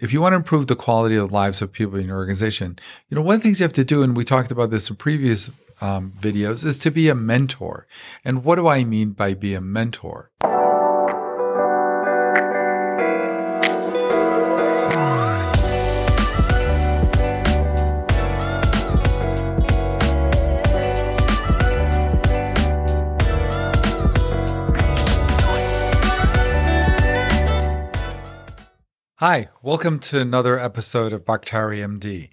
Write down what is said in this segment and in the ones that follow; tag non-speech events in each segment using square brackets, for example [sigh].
if you want to improve the quality of the lives of people in your organization, you know, one of the things you have to do, and we talked about this in previous um, videos, is to be a mentor. And what do I mean by be a mentor? Hi, welcome to another episode of Baktari MD.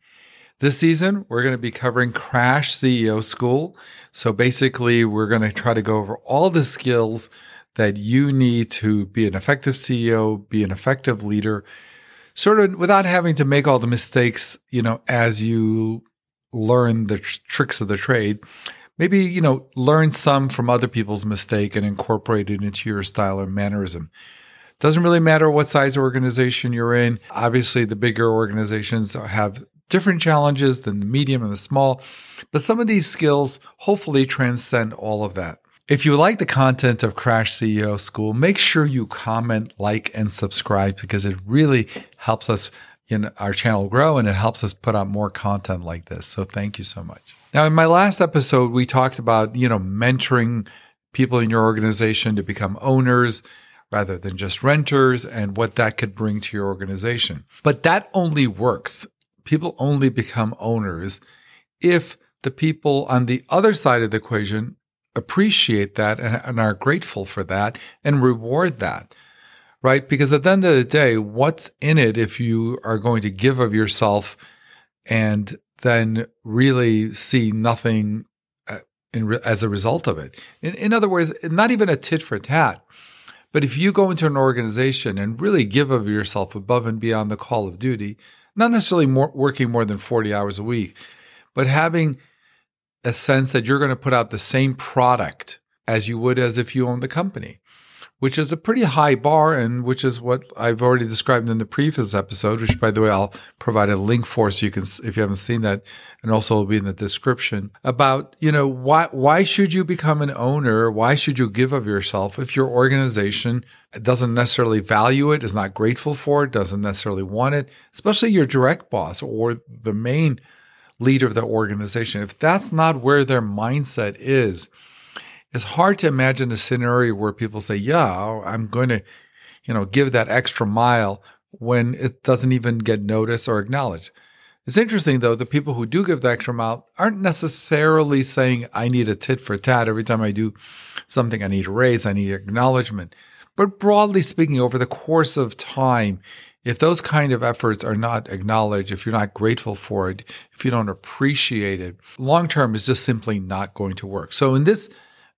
This season, we're going to be covering Crash CEO School. So basically, we're going to try to go over all the skills that you need to be an effective CEO, be an effective leader, sort of without having to make all the mistakes, you know, as you learn the tr- tricks of the trade. Maybe, you know, learn some from other people's mistake and incorporate it into your style and mannerism. Doesn't really matter what size organization you're in. Obviously, the bigger organizations have different challenges than the medium and the small, but some of these skills hopefully transcend all of that. If you like the content of Crash CEO School, make sure you comment, like, and subscribe because it really helps us in our channel grow and it helps us put out more content like this. So thank you so much. Now, in my last episode, we talked about, you know, mentoring people in your organization to become owners, rather than just renters and what that could bring to your organization. But that only works. People only become owners if the people on the other side of the equation appreciate that and, and are grateful for that and reward that. Right? Because at the end of the day, what's in it if you are going to give of yourself and then really see nothing uh, in, as a result of it? In, in other words, not even a tit for tat but if you go into an organization and really give of yourself above and beyond the call of duty, not necessarily more, working more than 40 hours a week, but having a sense that you're going to put out the same product as you would as if you owned the company which is a pretty high bar and which is what I've already described in the previous episode, which by the way, I'll provide a link for so you can, if you haven't seen that, and also will be in the description about, you know, why, why should you become an owner? Why should you give of yourself if your organization doesn't necessarily value it, is not grateful for it, doesn't necessarily want it, especially your direct boss or the main leader of the organization. If that's not where their mindset is, it's hard to imagine a scenario where people say, yeah, I'm going to, you know, give that extra mile when it doesn't even get noticed or acknowledged. It's interesting though, the people who do give the extra mile aren't necessarily saying, I need a tit for tat. Every time I do something, I need a raise, I need acknowledgement. But broadly speaking, over the course of time, if those kind of efforts are not acknowledged, if you're not grateful for it, if you don't appreciate it, long term is just simply not going to work. So in this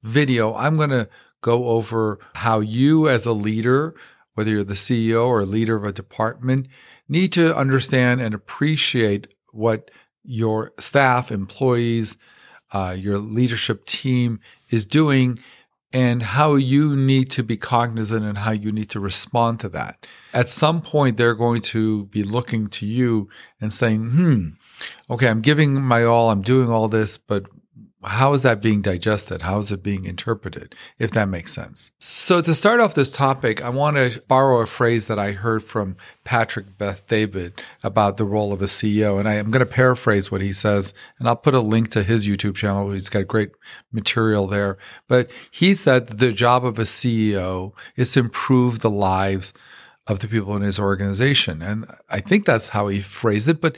video, I'm going to go over how you as a leader, whether you're the CEO or leader of a department, need to understand and appreciate what your staff, employees, uh, your leadership team is doing and how you need to be cognizant and how you need to respond to that. At some point, they're going to be looking to you and saying, hmm, okay, I'm giving my all, I'm doing all this, but how is that being digested? How is it being interpreted? If that makes sense. So to start off this topic, I want to borrow a phrase that I heard from Patrick Bet-David about the role of a CEO. And I am going to paraphrase what he says, and I'll put a link to his YouTube channel. He's got great material there. But he said the job of a CEO is to improve the lives of the people in his organization. And I think that's how he phrased it. But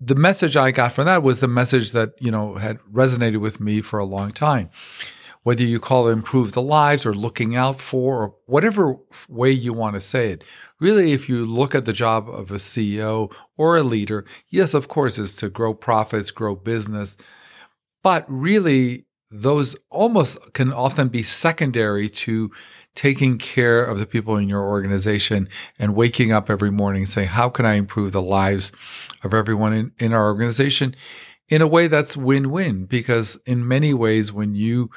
the message I got from that was the message that, you know, had resonated with me for a long time. Whether you call it improve the lives or looking out for or whatever way you want to say it. Really, if you look at the job of a CEO or a leader, yes, of course, is to grow profits, grow business. But really, those almost can often be secondary to taking care of the people in your organization and waking up every morning saying, how can I improve the lives of everyone in, in our organization in a way that's win-win? Because in many ways, when you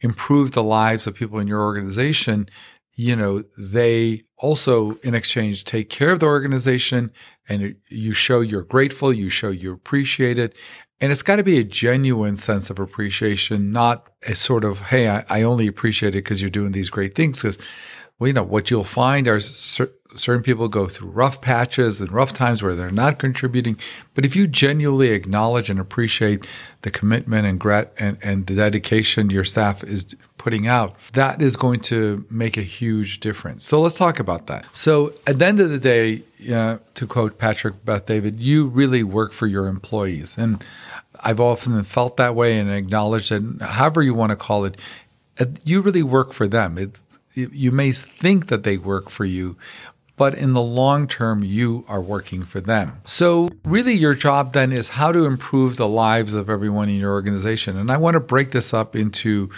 improve the lives of people in your organization, you know, they also in exchange take care of the organization and you show you're grateful, you show you appreciate it, and it's got to be a genuine sense of appreciation, not a sort of, hey, I, I only appreciate it because you're doing these great things. Because well, you know, what you'll find are cer- certain people go through rough patches and rough times where they're not contributing. But if you genuinely acknowledge and appreciate the commitment and, grat- and, and the dedication your staff is putting out, that is going to make a huge difference. So let's talk about that. So at the end of the day, uh, to quote Patrick Bet-David, you really work for your employees. And I've often felt that way and acknowledged that however you want to call it, you really work for them. You may think that they work for you, but in the long term, you are working for them. So, really, your job then is how to improve the lives of everyone in your organization. And I want to break this up into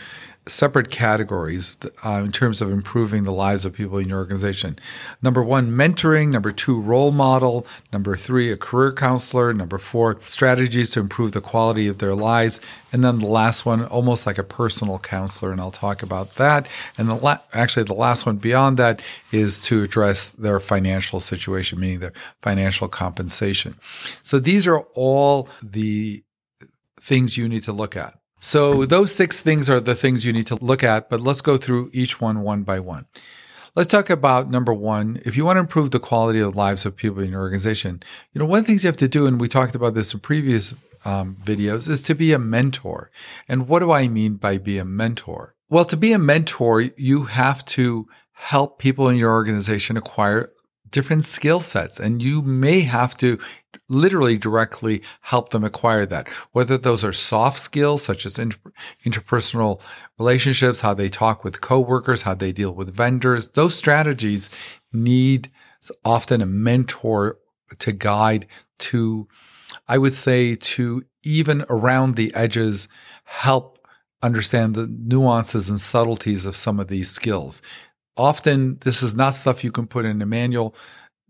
separate categories uh, in terms of improving the lives of people in your organization. Number one, mentoring. Number two, role model. Number three, a career counselor. Number four, strategies to improve the quality of their lives. And then the last one, almost like a personal counselor. And I'll talk about that. And the la- actually, the last one beyond that is to address their financial situation, meaning their financial compensation. So these are all the things you need to look at. So those six things are the things you need to look at, but let's go through each one one by one. Let's talk about number one. If you want to improve the quality of the lives of people in your organization, you know, one of the things you have to do, and we talked about this in previous um, videos, is to be a mentor. And what do I mean by be a mentor? Well, to be a mentor, you have to help people in your organization acquire different skill sets and you may have to literally directly help them acquire that. Whether those are soft skills such as inter- interpersonal relationships how they talk with coworkers how they deal with vendors those strategies need often a mentor to guide to i would say to even around the edges help understand the nuances and subtleties of some of these skills often this is not stuff you can put in a manual.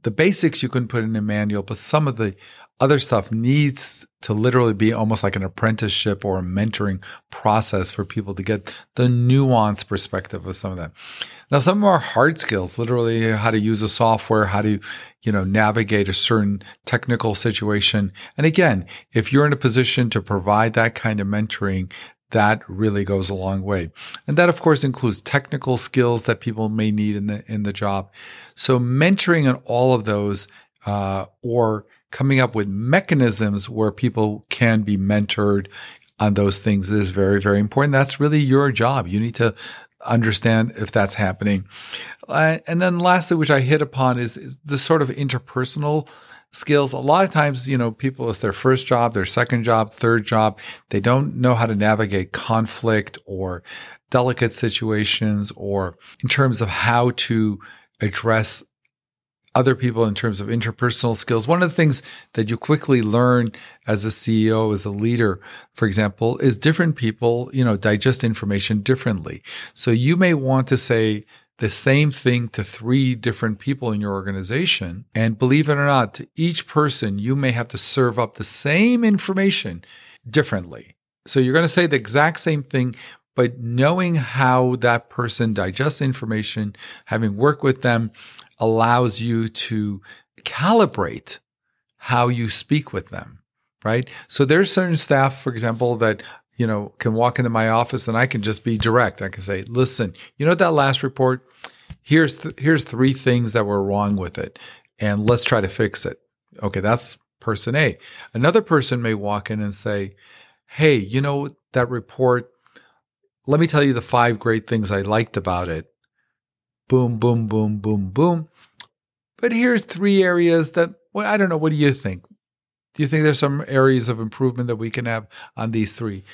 The basics you can put in a manual, but some of the other stuff needs to literally be almost like an apprenticeship or a mentoring process for people to get the nuanced perspective of some of that. Now, some of our hard skills, literally how to use a software, how to, you know, navigate a certain technical situation. And again, if you're in a position to provide that kind of mentoring, that really goes a long way. And that of course includes technical skills that people may need in the in the job. So mentoring on all of those uh, or coming up with mechanisms where people can be mentored on those things is very very important. That's really your job. You need to understand if that's happening. Uh, and then lastly, which I hit upon is, is the sort of interpersonal skills. A lot of times, you know, people, it's their first job, their second job, third job. They don't know how to navigate conflict or delicate situations or in terms of how to address other people in terms of interpersonal skills. One of the things that you quickly learn as a CEO, as a leader, for example, is different people, you know, digest information differently. So you may want to say, the same thing to three different people in your organization. And believe it or not, to each person, you may have to serve up the same information differently. So you're going to say the exact same thing, but knowing how that person digests information, having worked with them allows you to calibrate how you speak with them, right? So there's certain staff, for example, that you know, can walk into my office and I can just be direct. I can say, listen, you know that last report? Here's th- here's three things that were wrong with it, and let's try to fix it. Okay, that's person A. Another person may walk in and say, hey, you know that report? Let me tell you the five great things I liked about it. Boom, boom, boom, boom, boom. But here's three areas that well, I don't know. What do you think? Do you think there's some areas of improvement that we can have on these three?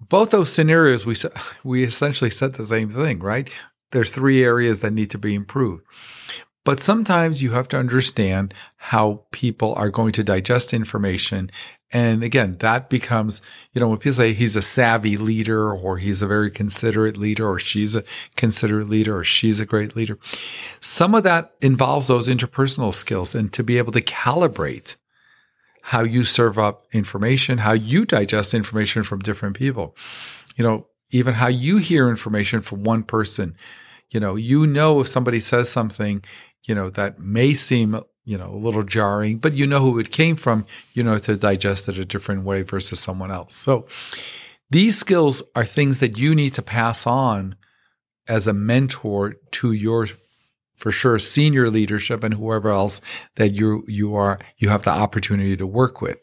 Both those scenarios, we [laughs] we essentially said the same thing, right? There's three areas that need to be improved. But sometimes you have to understand how people are going to digest information. And again, that becomes, you know, when people say he's a savvy leader or he's a very considerate leader or she's a considerate leader or she's a great leader, some of that involves those interpersonal skills and to be able to calibrate how you serve up information, how you digest information from different people. You know, even how you hear information from one person. You know, you know if somebody says something, you know, that may seem, you know, a little jarring, but you know who it came from, you know, to digest it a different way versus someone else. So these skills are things that you need to pass on as a mentor to your for sure senior leadership and whoever else that you you are you have the opportunity to work with.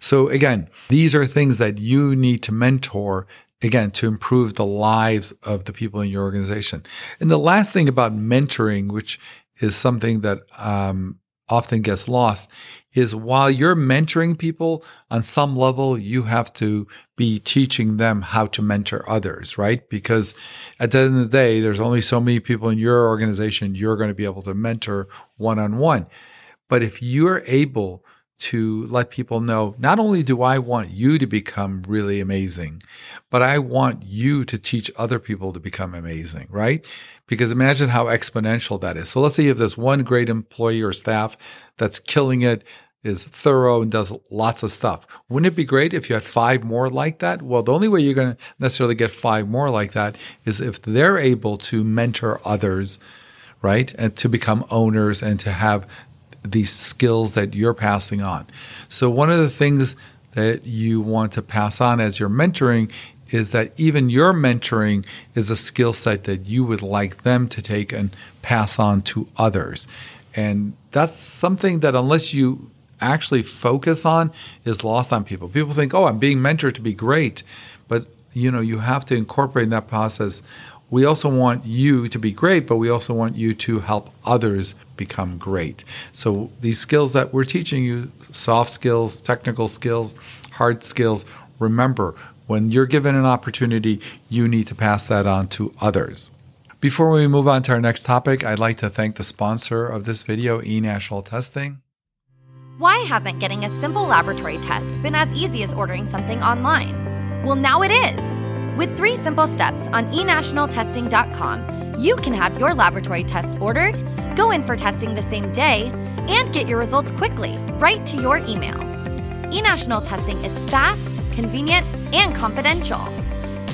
So again, these are things that you need to mentor again to improve the lives of the people in your organization. And the last thing about mentoring, which is something that um, often gets lost is while you're mentoring people on some level, you have to be teaching them how to mentor others, right? Because at the end of the day, there's only so many people in your organization you're going to be able to mentor one on one. But if you're able to let people know not only do I want you to become really amazing, but I want you to teach other people to become amazing, right? Because imagine how exponential that is. So let's say you have this one great employee or staff that's killing it, is thorough and does lots of stuff. Wouldn't it be great if you had five more like that? Well, the only way you're going to necessarily get five more like that is if they're able to mentor others, right? And to become owners and to have these skills that you're passing on. So one of the things that you want to pass on as you're mentoring is that even your mentoring is a skill set that you would like them to take and pass on to others. And that's something that unless you actually focus on is lost on people. People think, "Oh, I'm being mentored to be great." But, you know, you have to incorporate in that process we also want you to be great, but we also want you to help others become great. So these skills that we're teaching you, soft skills, technical skills, hard skills, remember, when you're given an opportunity, you need to pass that on to others. Before we move on to our next topic, I'd like to thank the sponsor of this video, eNational Testing. Why hasn't getting a simple laboratory test been as easy as ordering something online? Well, now it is. With three simple steps on enationaltesting.com, you can have your laboratory test ordered, go in for testing the same day, and get your results quickly, right to your email. eNational Testing is fast, convenient, and confidential.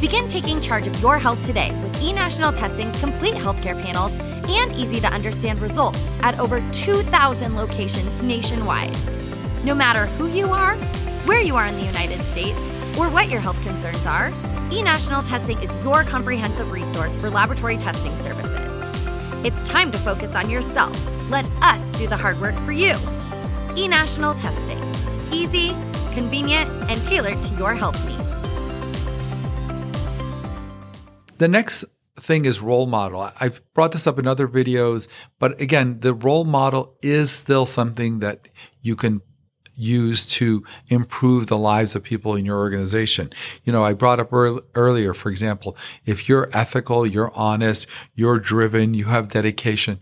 Begin taking charge of your health today with eNational Testing's complete healthcare panels and easy to understand results at over 2,000 locations nationwide. No matter who you are, where you are in the United States, or what your health concerns are, eNational Testing is your comprehensive resource for laboratory testing services. It's time to focus on yourself. Let us do the hard work for you. eNational Testing. Easy, convenient, and tailored to your health needs. The next thing is role model. I've brought this up in other videos, but again, the role model is still something that you can use to improve the lives of people in your organization. You know, I brought up earlier, for example, if you're ethical, you're honest, you're driven, you have dedication,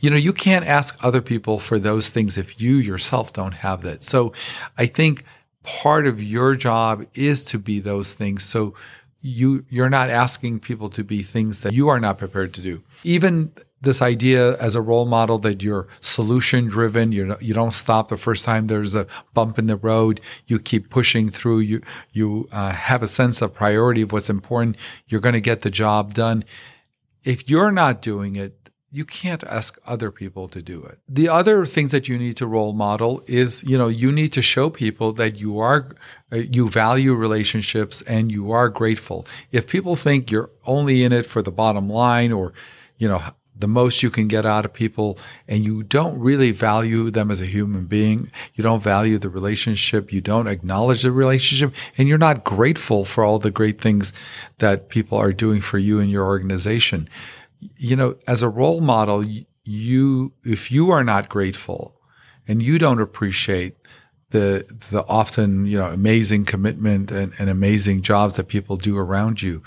you know, you can't ask other people for those things if you yourself don't have that. So I think part of your job is to be those things. So you, you're not asking people to be things that you are not prepared to do. Even this idea as a role model that you're solution driven. You you don't stop the first time there's a bump in the road. You keep pushing through. You you uh, have a sense of priority of what's important. You're going to get the job done. If you're not doing it, you can't ask other people to do it. The other things that you need to role model is, you know, you need to show people that you are, uh, you value relationships and you are grateful. If people think you're only in it for the bottom line or, you know, the most you can get out of people and you don't really value them as a human being. You don't value the relationship. You don't acknowledge the relationship and you're not grateful for all the great things that people are doing for you and your organization. You know, as a role model, you, if you are not grateful and you don't appreciate the the often you know amazing commitment and, and amazing jobs that people do around you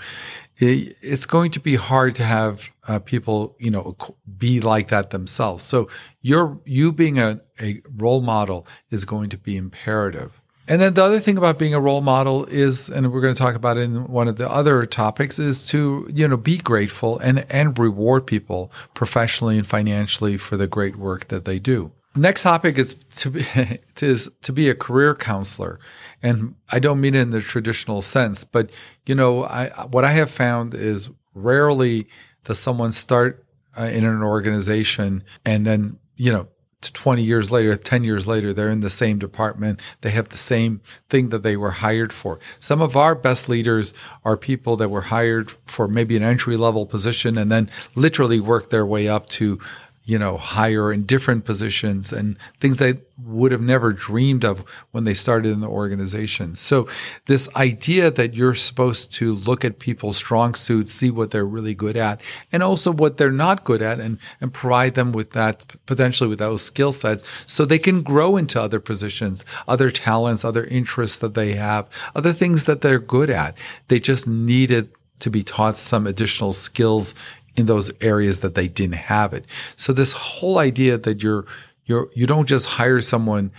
it, it's going to be hard to have uh, people, you know, be like that themselves. So your you being a, a role model is going to be imperative. And then the other thing about being a role model is, and we're going to talk about in one of the other topics, is to, you know, be grateful and, and reward people professionally and financially for the great work that they do. Next topic is to be, [laughs] is to be a career counselor. And I don't mean it in the traditional sense, but you know, I, what I have found is rarely does someone start uh, in an organization and then, you know, 20 years later, 10 years later, they're in the same department. They have the same thing that they were hired for. Some of our best leaders are people that were hired for maybe an entry level position and then literally worked their way up to you know, higher in different positions and things they would have never dreamed of when they started in the organization. So this idea that you're supposed to look at people's strong suits, see what they're really good at, and also what they're not good at and, and provide them with that, potentially with those skill sets so they can grow into other positions, other talents, other interests that they have, other things that they're good at. They just needed to be taught some additional skills in those areas that they didn't have it. So this whole idea that you're you're you don't just hire someone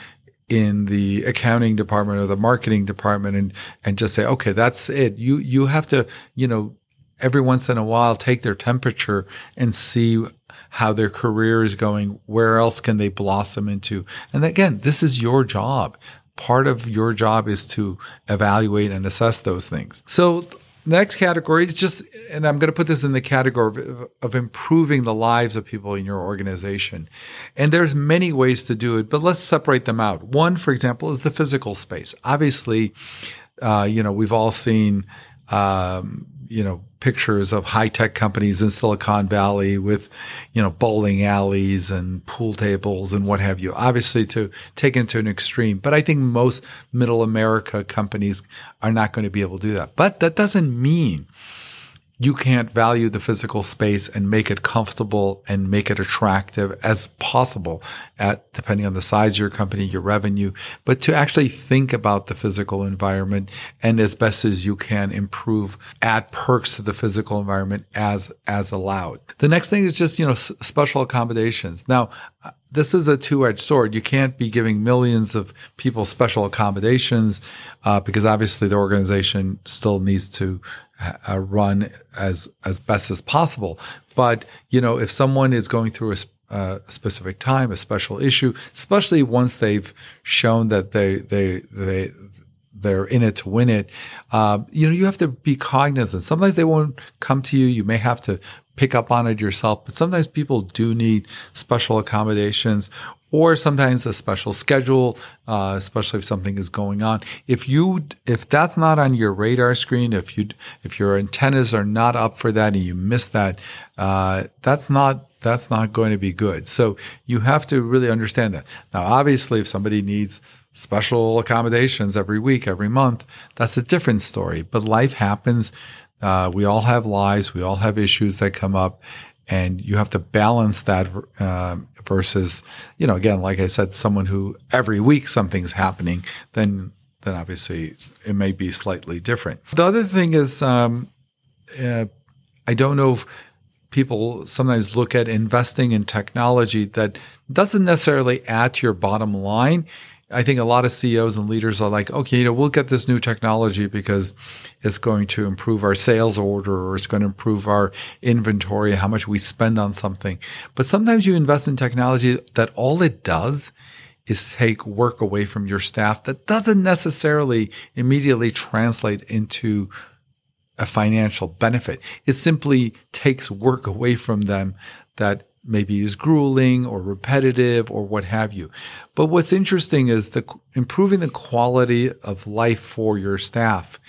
in the accounting department or the marketing department and and just say okay that's it. You you have to you know every once in a while take their temperature and see how their career is going where else can they blossom into. And again this is your job. Part of your job is to evaluate and assess those things. So next category is just, and I'm going to put this in the category of, of, improving the lives of people in your organization. And there's many ways to do it, but let's separate them out. One, for example, is the physical space. Obviously, uh, you know, we've all seen, um, you know, pictures of high tech companies in Silicon Valley with, you know, bowling alleys and pool tables and what have you. Obviously to take it to an extreme, but I think most middle America companies are not going to be able to do that. But that doesn't mean you can't value the physical space and make it comfortable and make it attractive as possible at depending on the size of your company, your revenue, but to actually think about the physical environment and as best as you can improve, add perks to the physical environment as, as allowed. The next thing is just, you know, s- special accommodations. Now, this is a two-edged sword. You can't be giving millions of people special accommodations uh, because obviously the organization still needs to uh, run as as best as possible. But you know, if someone is going through a, uh, a specific time, a special issue, especially once they've shown that they they they they're in it to win it. Uh, you know, you have to be cognizant. Sometimes they won't come to you. You may have to pick up on it yourself, but sometimes people do need special accommodations or sometimes a special schedule, uh, especially if something is going on. If you, if that's not on your radar screen, if you, if your antennas are not up for that and you miss that, uh, that's not, that's not going to be good. So you have to really understand that. Now, obviously, if somebody needs special accommodations every week, every month, that's a different story. But life happens. Uh, we all have lives. We all have issues that come up and you have to balance that uh, versus, you know, again, like I said, someone who every week something's happening, then then obviously it may be slightly different. The other thing is, um, uh, I don't know if people sometimes look at investing in technology that doesn't necessarily add to your bottom line. I think a lot of CEOs and leaders are like, okay, you know, we'll get this new technology because it's going to improve our sales order or it's going to improve our inventory, how much we spend on something. But sometimes you invest in technology that all it does is take work away from your staff that doesn't necessarily immediately translate into a financial benefit. It simply takes work away from them that maybe is grueling or repetitive or what have you. But what's interesting is the improving the quality of life for your staff,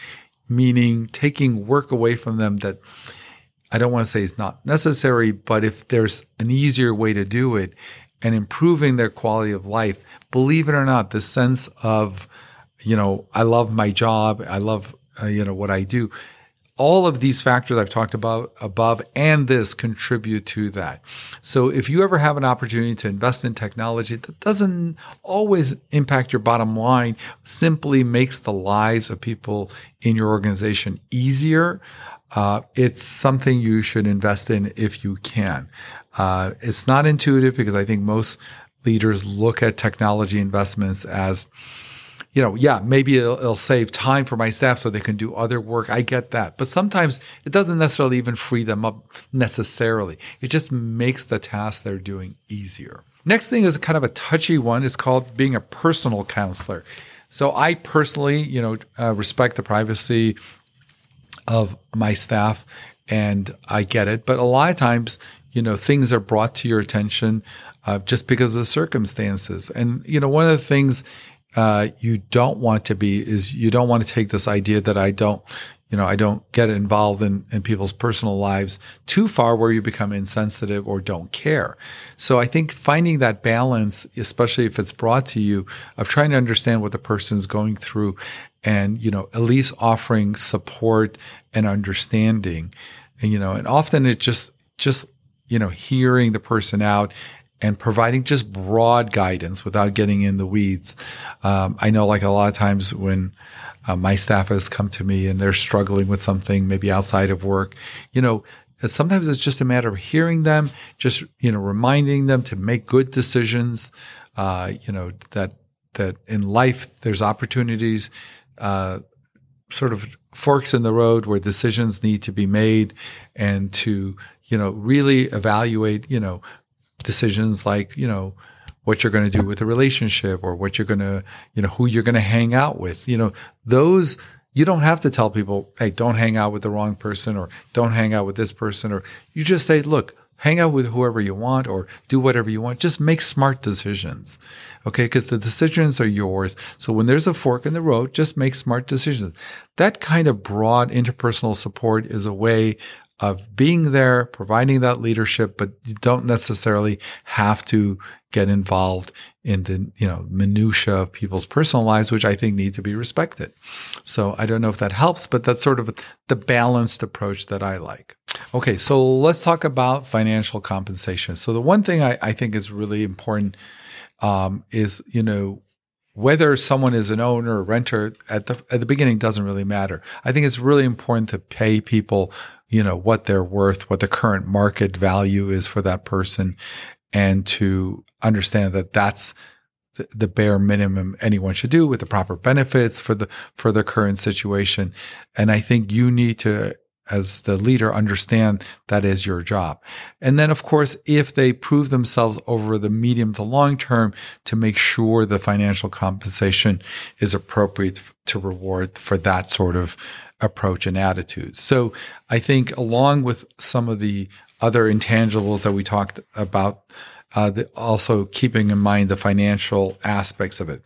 meaning taking work away from them that I don't want to say is not necessary, but if there's an easier way to do it and improving their quality of life, believe it or not, the sense of, you know, I love my job. I love, uh, you know, what I do all of these factors I've talked about above and this contribute to that. So if you ever have an opportunity to invest in technology that doesn't always impact your bottom line, simply makes the lives of people in your organization easier, uh, it's something you should invest in if you can. Uh, it's not intuitive because I think most leaders look at technology investments as you know, yeah, maybe it'll, it'll, save time for my staff so they can do other work. I get that. But sometimes it doesn't necessarily even free them up necessarily. It just makes the task they're doing easier. Next thing is kind of a touchy one. It's called being a personal counselor. So I personally, you know, uh, respect the privacy of my staff and I get it. But a lot of times, you know, things are brought to your attention uh, just because of the circumstances. And, you know, one of the things uh, you don't want to be is you don't want to take this idea that I don't, you know, I don't get involved in, in people's personal lives too far where you become insensitive or don't care. So I think finding that balance, especially if it's brought to you of trying to understand what the person's going through and, you know, at least offering support and understanding. And, you know, and often it just, just, you know, hearing the person out and providing just broad guidance without getting in the weeds. Um, I know like a lot of times when uh, my staff has come to me and they're struggling with something maybe outside of work, you know, sometimes it's just a matter of hearing them, just, you know, reminding them to make good decisions, uh, you know, that, that in life there's opportunities, uh, sort of forks in the road where decisions need to be made and to, you know, really evaluate, you know, decisions like, you know, what you're going to do with a relationship or what you're going to, you know, who you're going to hang out with. You know, those, you don't have to tell people, hey, don't hang out with the wrong person or don't hang out with this person. Or you just say, look, hang out with whoever you want or do whatever you want. Just make smart decisions. Okay. Cause the decisions are yours. So when there's a fork in the road, just make smart decisions. That kind of broad interpersonal support is a way of being there, providing that leadership, but you don't necessarily have to get involved in the, you know, minutia of people's personal lives, which I think need to be respected. So I don't know if that helps, but that's sort of the balanced approach that I like. Okay. So let's talk about financial compensation. So the one thing I, I think is really important, um, is, you know, whether someone is an owner or renter at the at the beginning doesn't really matter. I think it's really important to pay people, you know, what they're worth, what the current market value is for that person, and to understand that that's the, the bare minimum anyone should do with the proper benefits for the for their current situation. And I think you need to as the leader understand that is your job. And then, of course, if they prove themselves over the medium to long term to make sure the financial compensation is appropriate to reward for that sort of approach and attitude. So I think along with some of the other intangibles that we talked about, uh, the, also keeping in mind the financial aspects of it.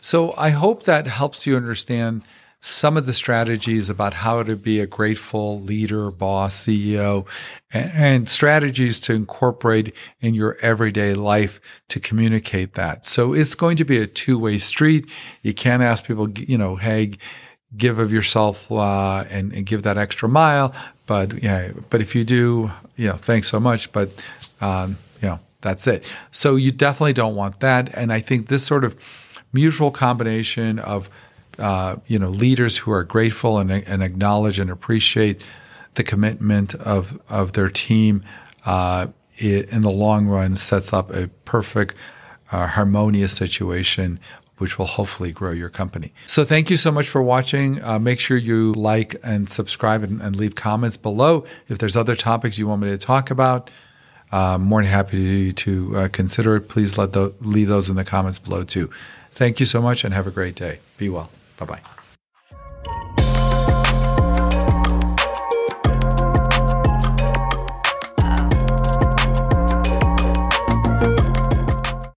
So I hope that helps you understand some of the strategies about how to be a grateful leader, boss, CEO, and, strategies to incorporate in your everyday life to communicate that. So it's going to be a two way street. You can't ask people, you know, hey, give of yourself uh, and, and, give that extra mile. But yeah, but if you do, you know, thanks so much. But um, you know, that's it. So you definitely don't want that. And I think this sort of mutual combination of uh, you know leaders who are grateful and, and, acknowledge and appreciate the commitment of of their team uh, in the long run sets up a perfect uh, harmonious situation which will hopefully grow your company. So thank you so much for watching. Uh, make sure you like and subscribe and, and, leave comments below if there's other topics you want me to talk about. Uh, more than happy to, to uh, consider it. Please let the, leave those in the comments below too. Thank you so much and have a great day. Be well. Bye bye.